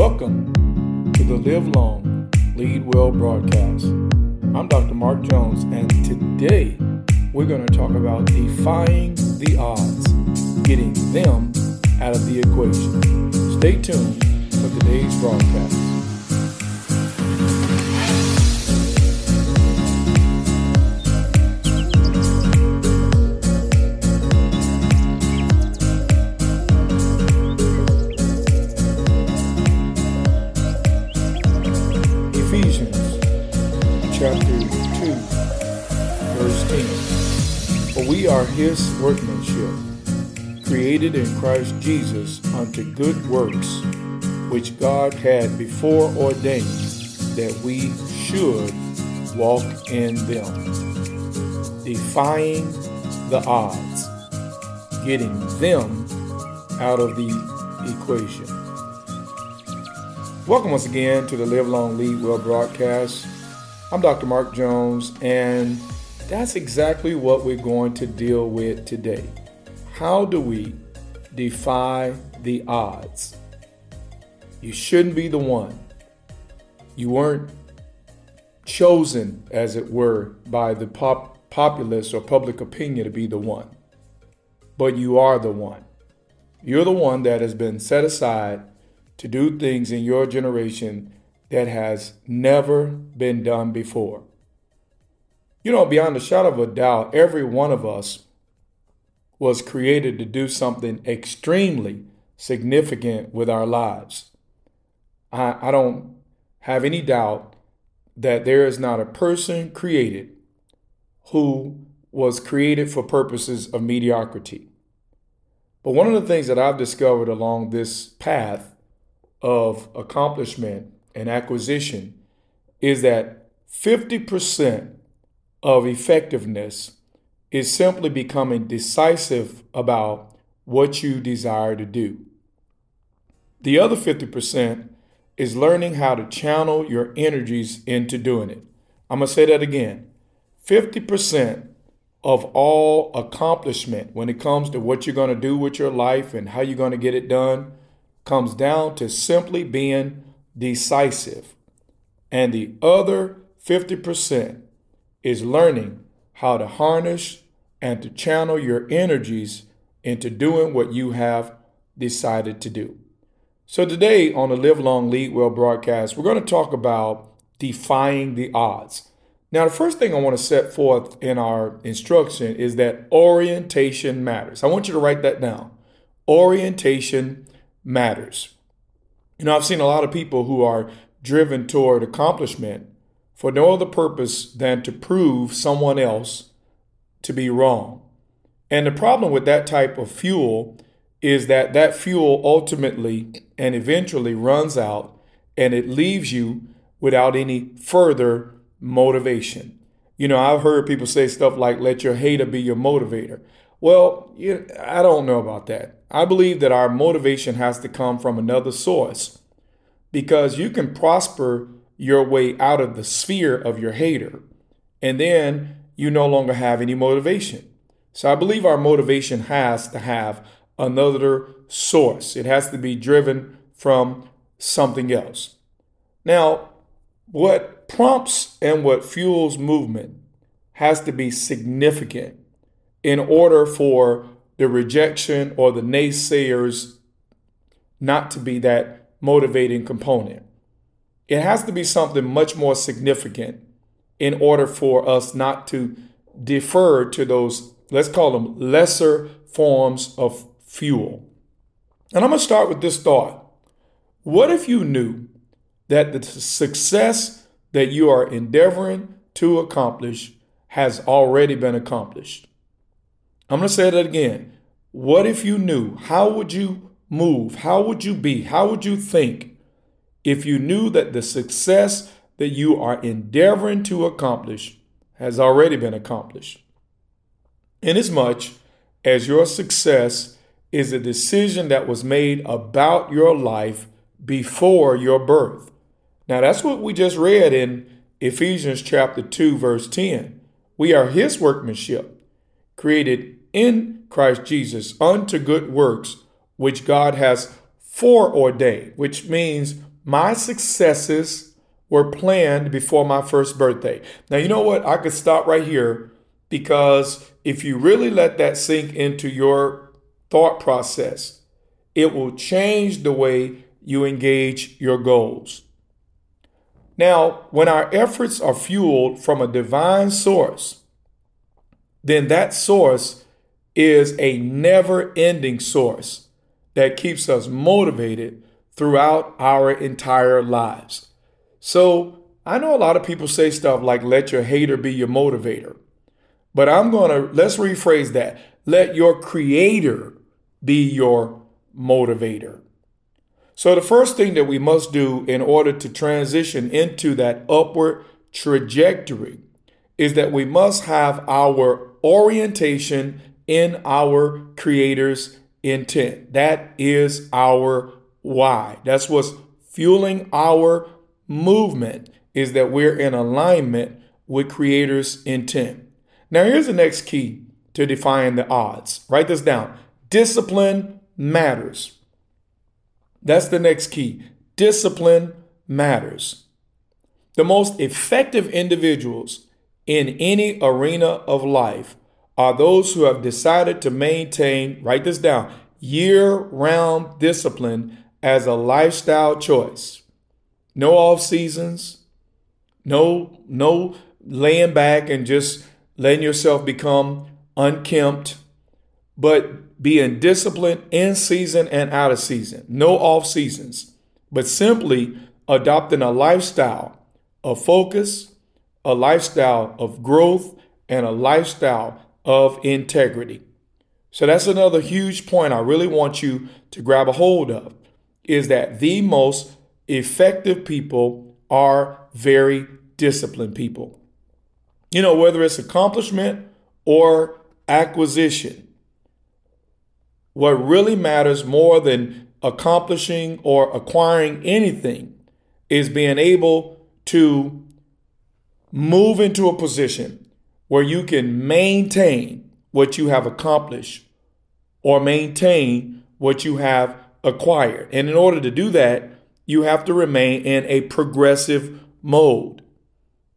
Welcome to the Live Long, Lead Well broadcast. I'm Dr. Mark Jones, and today we're going to talk about defying the odds, getting them out of the equation. Stay tuned for today's broadcast. His workmanship, created in Christ Jesus unto good works, which God had before ordained that we should walk in them. Defying the odds, getting them out of the equation. Welcome once again to the Live Long Lead Well broadcast. I'm Dr. Mark Jones, and that's exactly what we're going to deal with today. How do we defy the odds? You shouldn't be the one. You weren't chosen, as it were, by the pop- populace or public opinion to be the one, but you are the one. You're the one that has been set aside to do things in your generation that has never been done before. You know, beyond a shadow of a doubt, every one of us was created to do something extremely significant with our lives. I, I don't have any doubt that there is not a person created who was created for purposes of mediocrity. But one of the things that I've discovered along this path of accomplishment and acquisition is that 50% of effectiveness is simply becoming decisive about what you desire to do. The other 50% is learning how to channel your energies into doing it. I'm going to say that again 50% of all accomplishment when it comes to what you're going to do with your life and how you're going to get it done comes down to simply being decisive. And the other 50% is learning how to harness and to channel your energies into doing what you have decided to do. So, today on the Live Long Lead Well broadcast, we're going to talk about defying the odds. Now, the first thing I want to set forth in our instruction is that orientation matters. I want you to write that down. Orientation matters. You know, I've seen a lot of people who are driven toward accomplishment for no other purpose than to prove someone else to be wrong. And the problem with that type of fuel is that that fuel ultimately and eventually runs out and it leaves you without any further motivation. You know, I've heard people say stuff like, let your hater be your motivator. Well, you, I don't know about that. I believe that our motivation has to come from another source because you can prosper your way out of the sphere of your hater and then you no longer have any motivation. So I believe our motivation has to have another source, it has to be driven from something else. Now, what prompts and what fuels movement has to be significant in order for the rejection or the naysayers not to be that motivating component. It has to be something much more significant in order for us not to defer to those, let's call them lesser forms of fuel. And I'm going to start with this thought. What if you knew that the success that you are endeavoring to accomplish has already been accomplished? I'm going to say that again. What if you knew? How would you move? How would you be? How would you think if you knew that the success that you are endeavoring to accomplish has already been accomplished? Inasmuch as your success is a decision that was made about your life before your birth. Now, that's what we just read in Ephesians chapter 2, verse 10. We are his workmanship, created in Christ Jesus unto good works, which God has foreordained, which means my successes were planned before my first birthday. Now, you know what? I could stop right here because if you really let that sink into your thought process, it will change the way you engage your goals. Now, when our efforts are fueled from a divine source, then that source is a never ending source that keeps us motivated throughout our entire lives. So, I know a lot of people say stuff like, let your hater be your motivator. But I'm going to, let's rephrase that. Let your creator be your motivator. So, the first thing that we must do in order to transition into that upward trajectory is that we must have our orientation in our Creator's intent. That is our why. That's what's fueling our movement is that we're in alignment with Creator's intent. Now, here's the next key to defying the odds. Write this down. Discipline matters. That's the next key. Discipline matters. The most effective individuals in any arena of life are those who have decided to maintain, write this down, year round discipline as a lifestyle choice. No off seasons, no, no laying back and just letting yourself become unkempt, but being disciplined in season and out of season. No off seasons, but simply adopting a lifestyle of focus, a lifestyle of growth, and a lifestyle of integrity. So that's another huge point I really want you to grab a hold of is that the most effective people are very disciplined people. You know, whether it's accomplishment or acquisition, what really matters more than accomplishing or acquiring anything is being able to move into a position where you can maintain what you have accomplished or maintain what you have acquired. And in order to do that, you have to remain in a progressive mode.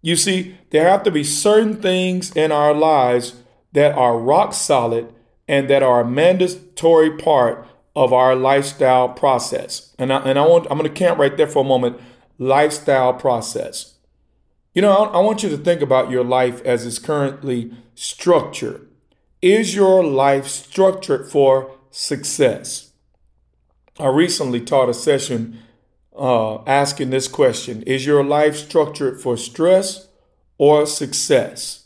You see, there have to be certain things in our lives that are rock solid and that are a mandatory part of our lifestyle process. And I, and I want I'm going to camp right there for a moment. Lifestyle process. You know, I, I want you to think about your life as it's currently structured. Is your life structured for success? I recently taught a session uh, asking this question Is your life structured for stress or success?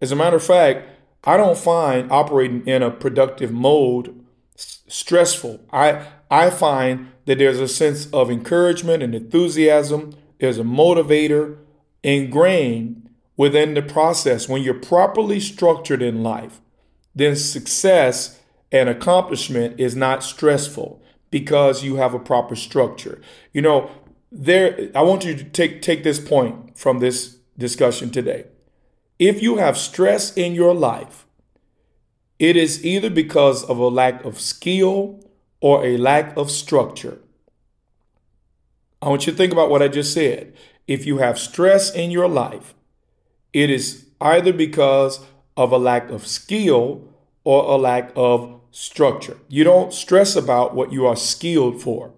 As a matter of fact, I don't find operating in a productive mode stressful. I, I find that there's a sense of encouragement and enthusiasm, there's a motivator, ingrained within the process. When you're properly structured in life, then success and accomplishment is not stressful because you have a proper structure. You know, there I want you to take take this point from this discussion today. If you have stress in your life, it is either because of a lack of skill or a lack of structure. I want you to think about what I just said if you have stress in your life, it is either because of a lack of skill or a lack of structure. You don't stress about what you are skilled for.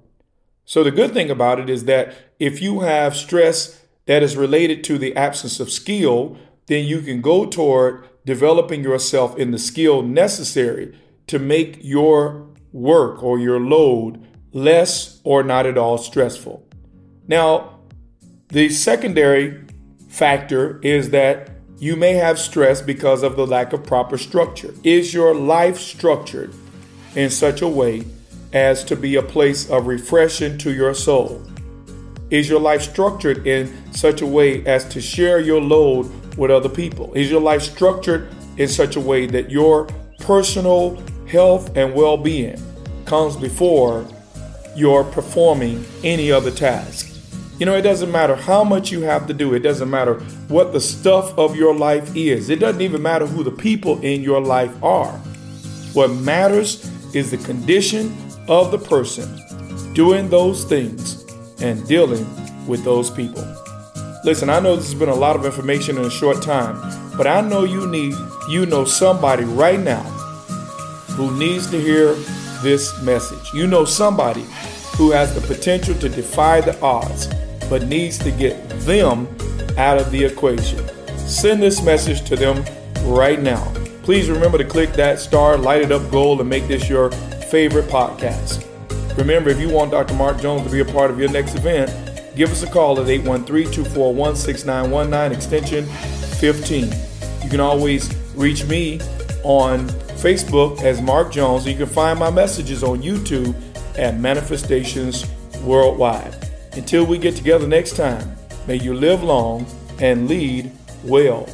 So, the good thing about it is that if you have stress that is related to the absence of skill, then you can go toward developing yourself in the skill necessary to make your work or your load less or not at all stressful. Now, the secondary factor is that you may have stress because of the lack of proper structure. Is your life structured in such a way as to be a place of refreshing to your soul? Is your life structured in such a way as to share your load with other people? Is your life structured in such a way that your personal health and well being comes before you're performing any other task? You know, it doesn't matter how much you have to do, it doesn't matter what the stuff of your life is, it doesn't even matter who the people in your life are. What matters is the condition of the person doing those things and dealing with those people. Listen, I know this has been a lot of information in a short time, but I know you need you know somebody right now who needs to hear this message. You know somebody who has the potential to defy the odds, but needs to get them out of the equation. Send this message to them right now. Please remember to click that star, light it up gold, and make this your favorite podcast. Remember, if you want Dr. Mark Jones to be a part of your next event, give us a call at 813 241 6919, extension 15. You can always reach me on Facebook as Mark Jones. You can find my messages on YouTube at Manifestations Worldwide. Until we get together next time, may you live long and lead well.